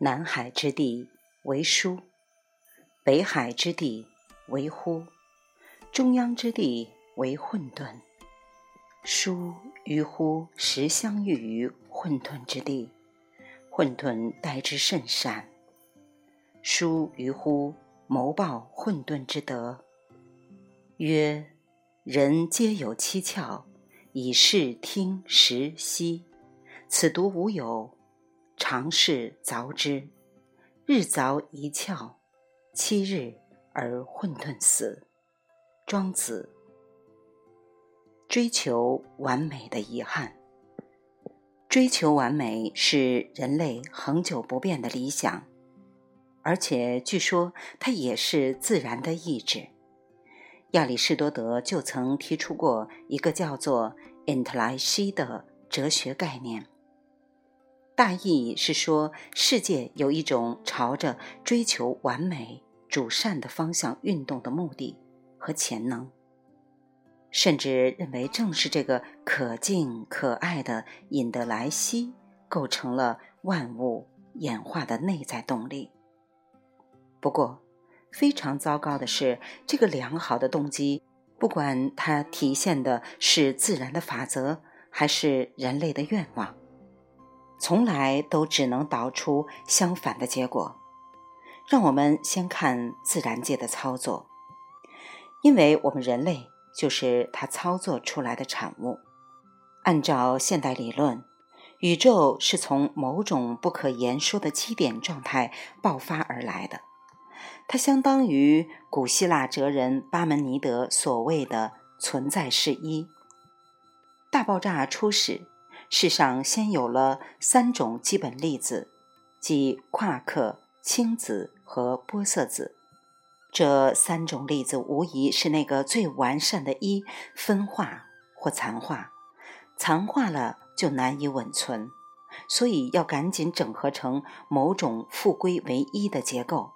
南海之地为书，北海之地为乎，中央之地为混沌。书与乎时相遇于混沌之地，混沌待之甚善。书于乎谋报混沌之德，曰：人皆有七窍，以视听食息，此独无有。常事凿之，日凿一窍，七日而混沌死。庄子。追求完美的遗憾。追求完美是人类恒久不变的理想，而且据说它也是自然的意志。亚里士多德就曾提出过一个叫做“因特莱西”的哲学概念。大意是说，世界有一种朝着追求完美、主善的方向运动的目的和潜能，甚至认为正是这个可敬可爱的尹德莱西构成了万物演化的内在动力。不过，非常糟糕的是，这个良好的动机，不管它体现的是自然的法则，还是人类的愿望。从来都只能导出相反的结果。让我们先看自然界的操作，因为我们人类就是它操作出来的产物。按照现代理论，宇宙是从某种不可言说的基点状态爆发而来的，它相当于古希腊哲人巴门尼德所谓的“存在是一”。大爆炸初始。世上先有了三种基本粒子，即夸克、氢子和玻色子。这三种粒子无疑是那个最完善的一分化或残化，残化了就难以稳存，所以要赶紧整合成某种复归为一的结构，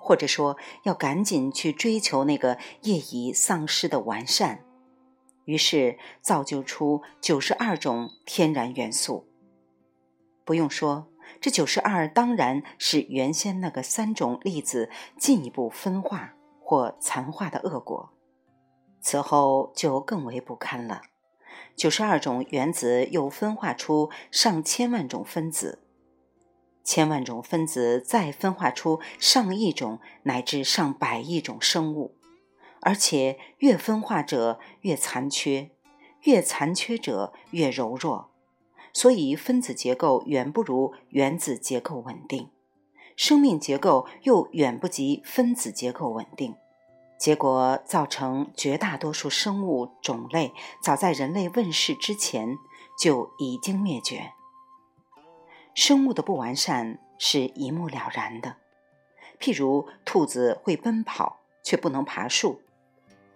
或者说要赶紧去追求那个业已丧失的完善。于是造就出九十二种天然元素。不用说，这九十二当然是原先那个三种粒子进一步分化或残化的恶果。此后就更为不堪了。九十二种原子又分化出上千万种分子，千万种分子再分化出上亿种乃至上百亿种生物。而且越分化者越残缺，越残缺者越柔弱，所以分子结构远不如原子结构稳定，生命结构又远不及分子结构稳定，结果造成绝大多数生物种类早在人类问世之前就已经灭绝。生物的不完善是一目了然的，譬如兔子会奔跑，却不能爬树。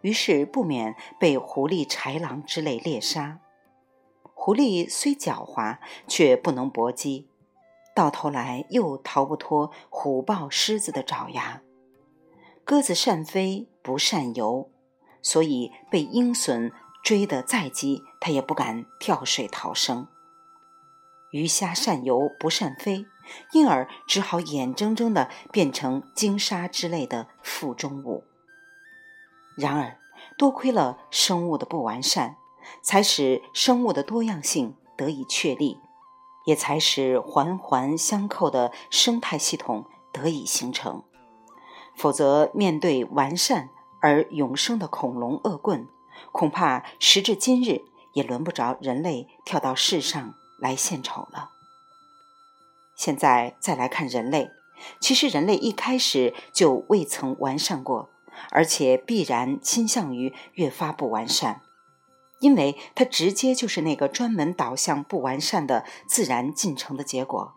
于是不免被狐狸、豺狼之类猎杀。狐狸虽狡猾，却不能搏击，到头来又逃不脱虎豹、狮子的爪牙。鸽子善飞不善游，所以被鹰隼追得再急，它也不敢跳水逃生。鱼虾善游不善飞，因而只好眼睁睁地变成鲸鲨之类的腹中物。然而，多亏了生物的不完善，才使生物的多样性得以确立，也才使环环相扣的生态系统得以形成。否则，面对完善而永生的恐龙恶棍，恐怕时至今日也轮不着人类跳到世上来献丑了。现在再来看人类，其实人类一开始就未曾完善过。而且必然倾向于越发不完善，因为它直接就是那个专门导向不完善的自然进程的结果。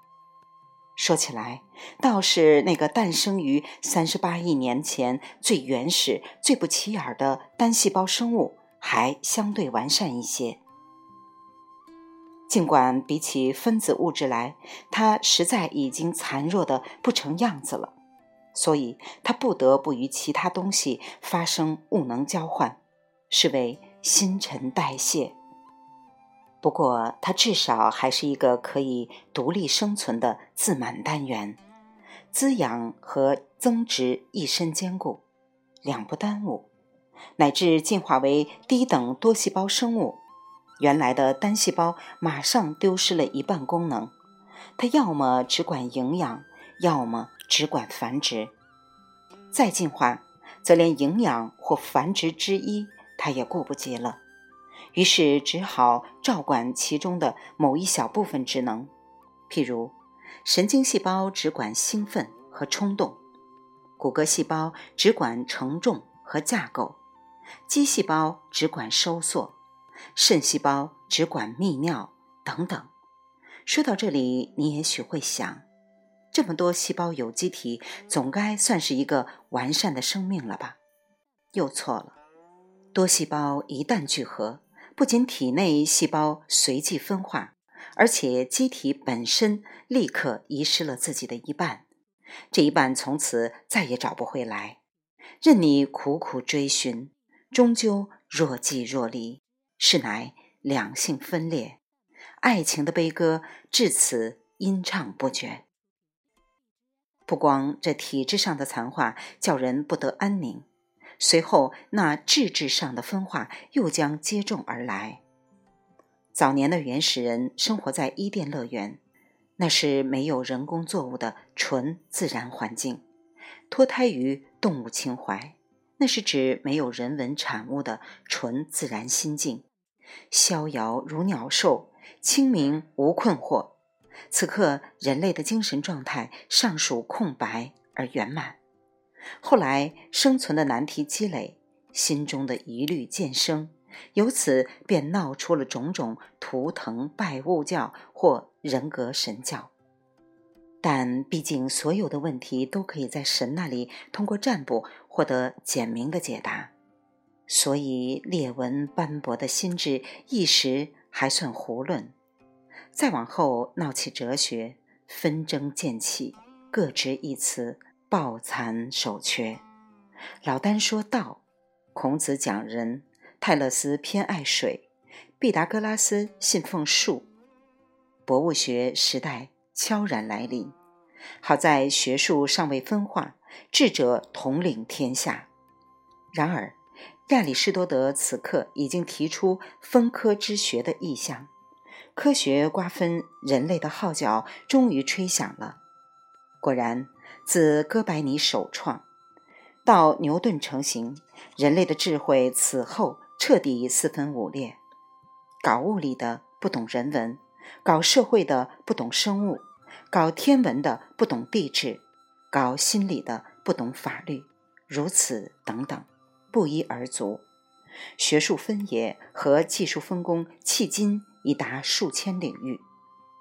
说起来，倒是那个诞生于三十八亿年前最原始、最不起眼的单细胞生物还相对完善一些。尽管比起分子物质来，它实在已经残弱的不成样子了。所以，它不得不与其他东西发生物能交换，是为新陈代谢。不过，它至少还是一个可以独立生存的自满单元，滋养和增值一身兼顾，两不耽误，乃至进化为低等多细胞生物。原来的单细胞马上丢失了一半功能，它要么只管营养，要么只管繁殖。再进化，则连营养或繁殖之一，它也顾不及了。于是只好照管其中的某一小部分职能，譬如神经细胞只管兴奋和冲动，骨骼细胞只管承重和架构，肌细胞只管收缩，肾细胞只管泌尿等等。说到这里，你也许会想，这么多细胞有机体，总该算是一个完善的生命了吧？又错了，多细胞一旦聚合。不仅体内细胞随即分化，而且机体本身立刻遗失了自己的一半，这一半从此再也找不回来。任你苦苦追寻，终究若即若离，是乃两性分裂，爱情的悲歌至此吟唱不绝。不光这体制上的残化叫人不得安宁。随后，那质质上的分化又将接踵而来。早年的原始人生活在伊甸乐园，那是没有人工作物的纯自然环境；脱胎于动物情怀，那是指没有人文产物的纯自然心境。逍遥如鸟兽，清明无困惑。此刻，人类的精神状态尚属空白而圆满。后来，生存的难题积累，心中的疑虑渐生，由此便闹出了种种图腾拜物教或人格神教。但毕竟，所有的问题都可以在神那里通过占卜获得简明的解答，所以裂纹斑驳的心智一时还算囫囵。再往后，闹起哲学，纷争渐起，各执一词。抱残守缺。老丹说道：“孔子讲仁，泰勒斯偏爱水，毕达哥拉斯信奉术。博物学时代悄然来临。好在学术尚未分化，智者统领天下。然而，亚里士多德此刻已经提出分科之学的意向，科学瓜分人类的号角终于吹响了。果然。”自哥白尼首创到牛顿成型，人类的智慧此后彻底四分五裂：搞物理的不懂人文，搞社会的不懂生物，搞天文的不懂地质，搞心理的不懂法律，如此等等，不一而足。学术分野和技术分工，迄今已达数千领域，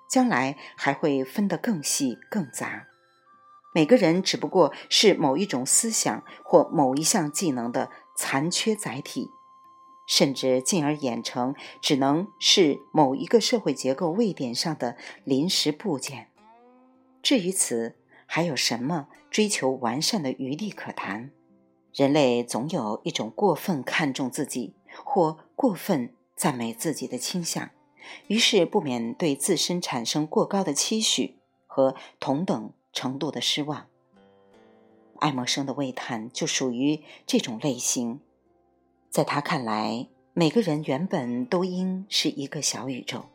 将来还会分得更细更杂。每个人只不过是某一种思想或某一项技能的残缺载体，甚至进而演成只能是某一个社会结构位点上的临时部件。至于此，还有什么追求完善的余地可谈？人类总有一种过分看重自己或过分赞美自己的倾向，于是不免对自身产生过高的期许和同等。程度的失望，爱默生的喟叹就属于这种类型。在他看来，每个人原本都应是一个小宇宙，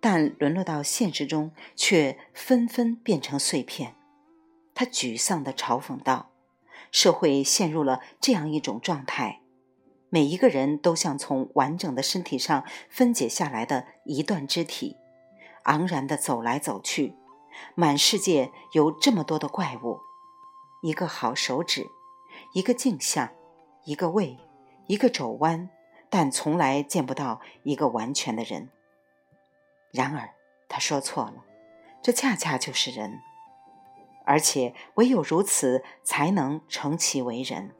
但沦落到现实中，却纷纷变成碎片。他沮丧地嘲讽道：“社会陷入了这样一种状态，每一个人都像从完整的身体上分解下来的一段肢体，昂然地走来走去。”满世界有这么多的怪物，一个好手指，一个镜像，一个胃，一个肘弯，但从来见不到一个完全的人。然而，他说错了，这恰恰就是人，而且唯有如此，才能成其为人。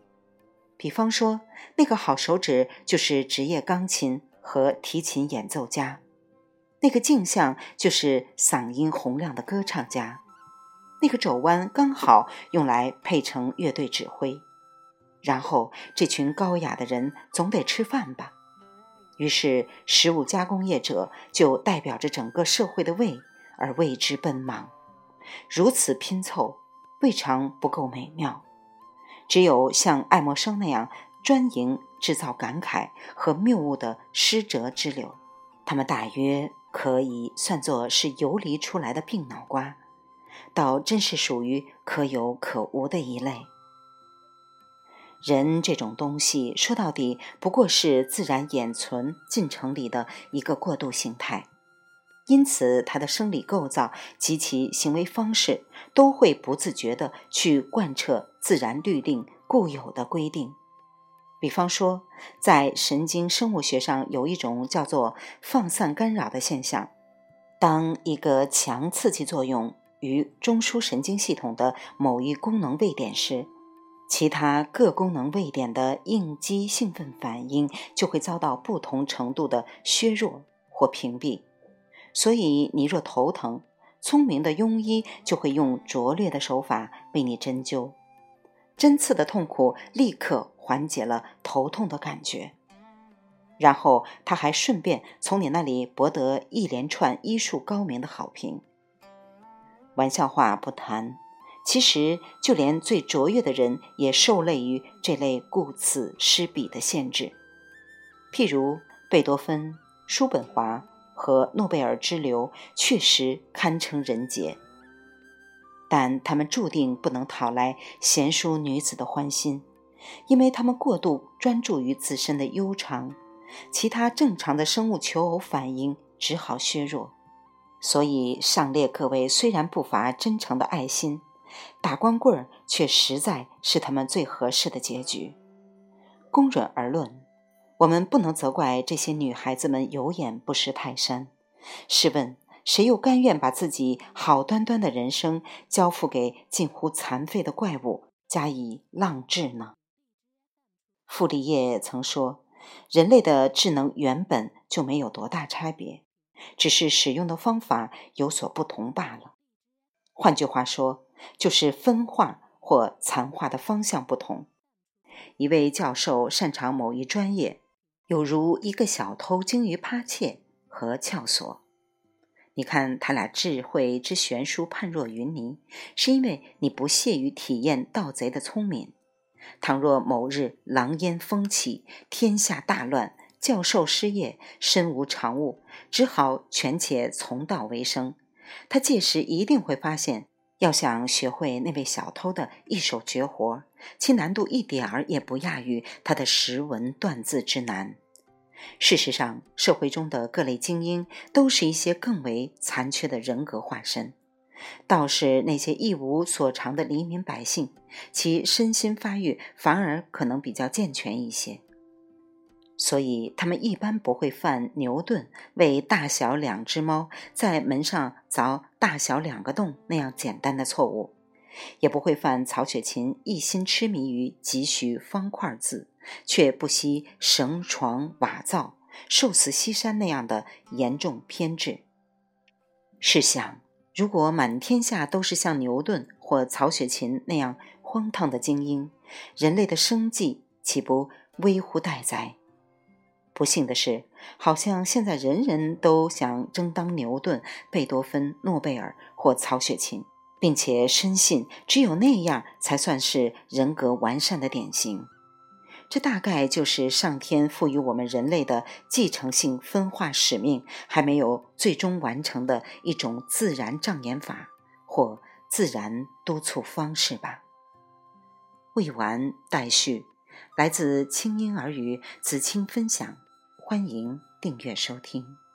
比方说，那个好手指就是职业钢琴和提琴演奏家。那个镜像就是嗓音洪亮的歌唱家，那个肘弯刚好用来配成乐队指挥。然后，这群高雅的人总得吃饭吧？于是食物加工业者就代表着整个社会的胃而为之奔忙。如此拼凑，未尝不够美妙。只有像爱默生那样专营制造感慨和谬误的失哲之流，他们大约可以算作是游离出来的病脑瓜，倒真是属于可有可无的一类。人这种东西，说到底不过是自然演存进程里的一个过渡形态，因此它的生理构造及其行为方式都会不自觉地去贯彻自然律令固有的规定。比方说，在神经生物学上有一种叫做放散干扰的现象，当一个强刺激作用于中枢神经系统的某一功能位点时，其他各功能位点的应激兴奋反应就会遭到不同程度的削弱或屏蔽。所以，你若头疼，聪明的庸医就会用拙劣的手法为你针灸，针刺的痛苦立刻缓解了头痛的感觉。然后，他还顺便从你那里博得一连串医术高明的好评。玩笑话不谈。其实，就连最卓越的人也受累于这类顾此失彼的限制。譬如贝多芬、叔本华和诺贝尔之流，确实堪称人杰，但他们注定不能讨来贤淑女子的欢心，因为他们过度专注于自身的悠长，其他正常的生物求偶反应只好削弱。所以，上列各位虽然不乏真诚的爱心。打光棍儿却实在是他们最合适的结局。公准而论，我们不能责怪这些女孩子们有眼不识泰山。试问，谁又甘愿把自己好端端的人生交付给近乎残废的怪物加以浪掷呢？傅立叶曾说：“人类的智能原本就没有多大差别，只是使用的方法有所不同罢了。”换句话说。就是分化或残化的方向不同。一位教授擅长某一专业，有如一个小偷精于扒窃和撬锁。你看他俩智慧之悬殊判若云泥，是因为你不屑于体验盗贼的聪明。倘若某日狼烟风起，天下大乱，教授失业，身无长物，只好权且从道为生，他届时一定会发现。要想学会那位小偷的一手绝活，其难度一点儿也不亚于他的识文断字之难。事实上，社会中的各类精英都是一些更为残缺的人格化身，倒是那些一无所长的黎民百姓，其身心发育反而可能比较健全一些。所以，他们一般不会犯牛顿为大小两只猫在门上凿大小两个洞那样简单的错误，也不会犯曹雪芹一心痴迷于几许方块字，却不惜绳床瓦灶、寿死西山那样的严重偏执。试想，如果满天下都是像牛顿或曹雪芹那样荒唐的精英，人类的生计岂不危乎待哉？不幸的是，好像现在人人都想争当牛顿、贝多芬、诺贝尔或曹雪芹，并且深信只有那样才算是人格完善的典型。这大概就是上天赋予我们人类的继承性分化使命还没有最终完成的一种自然障眼法或自然督促方式吧。未完待续，来自清音儿语子清分享。欢迎订阅收听。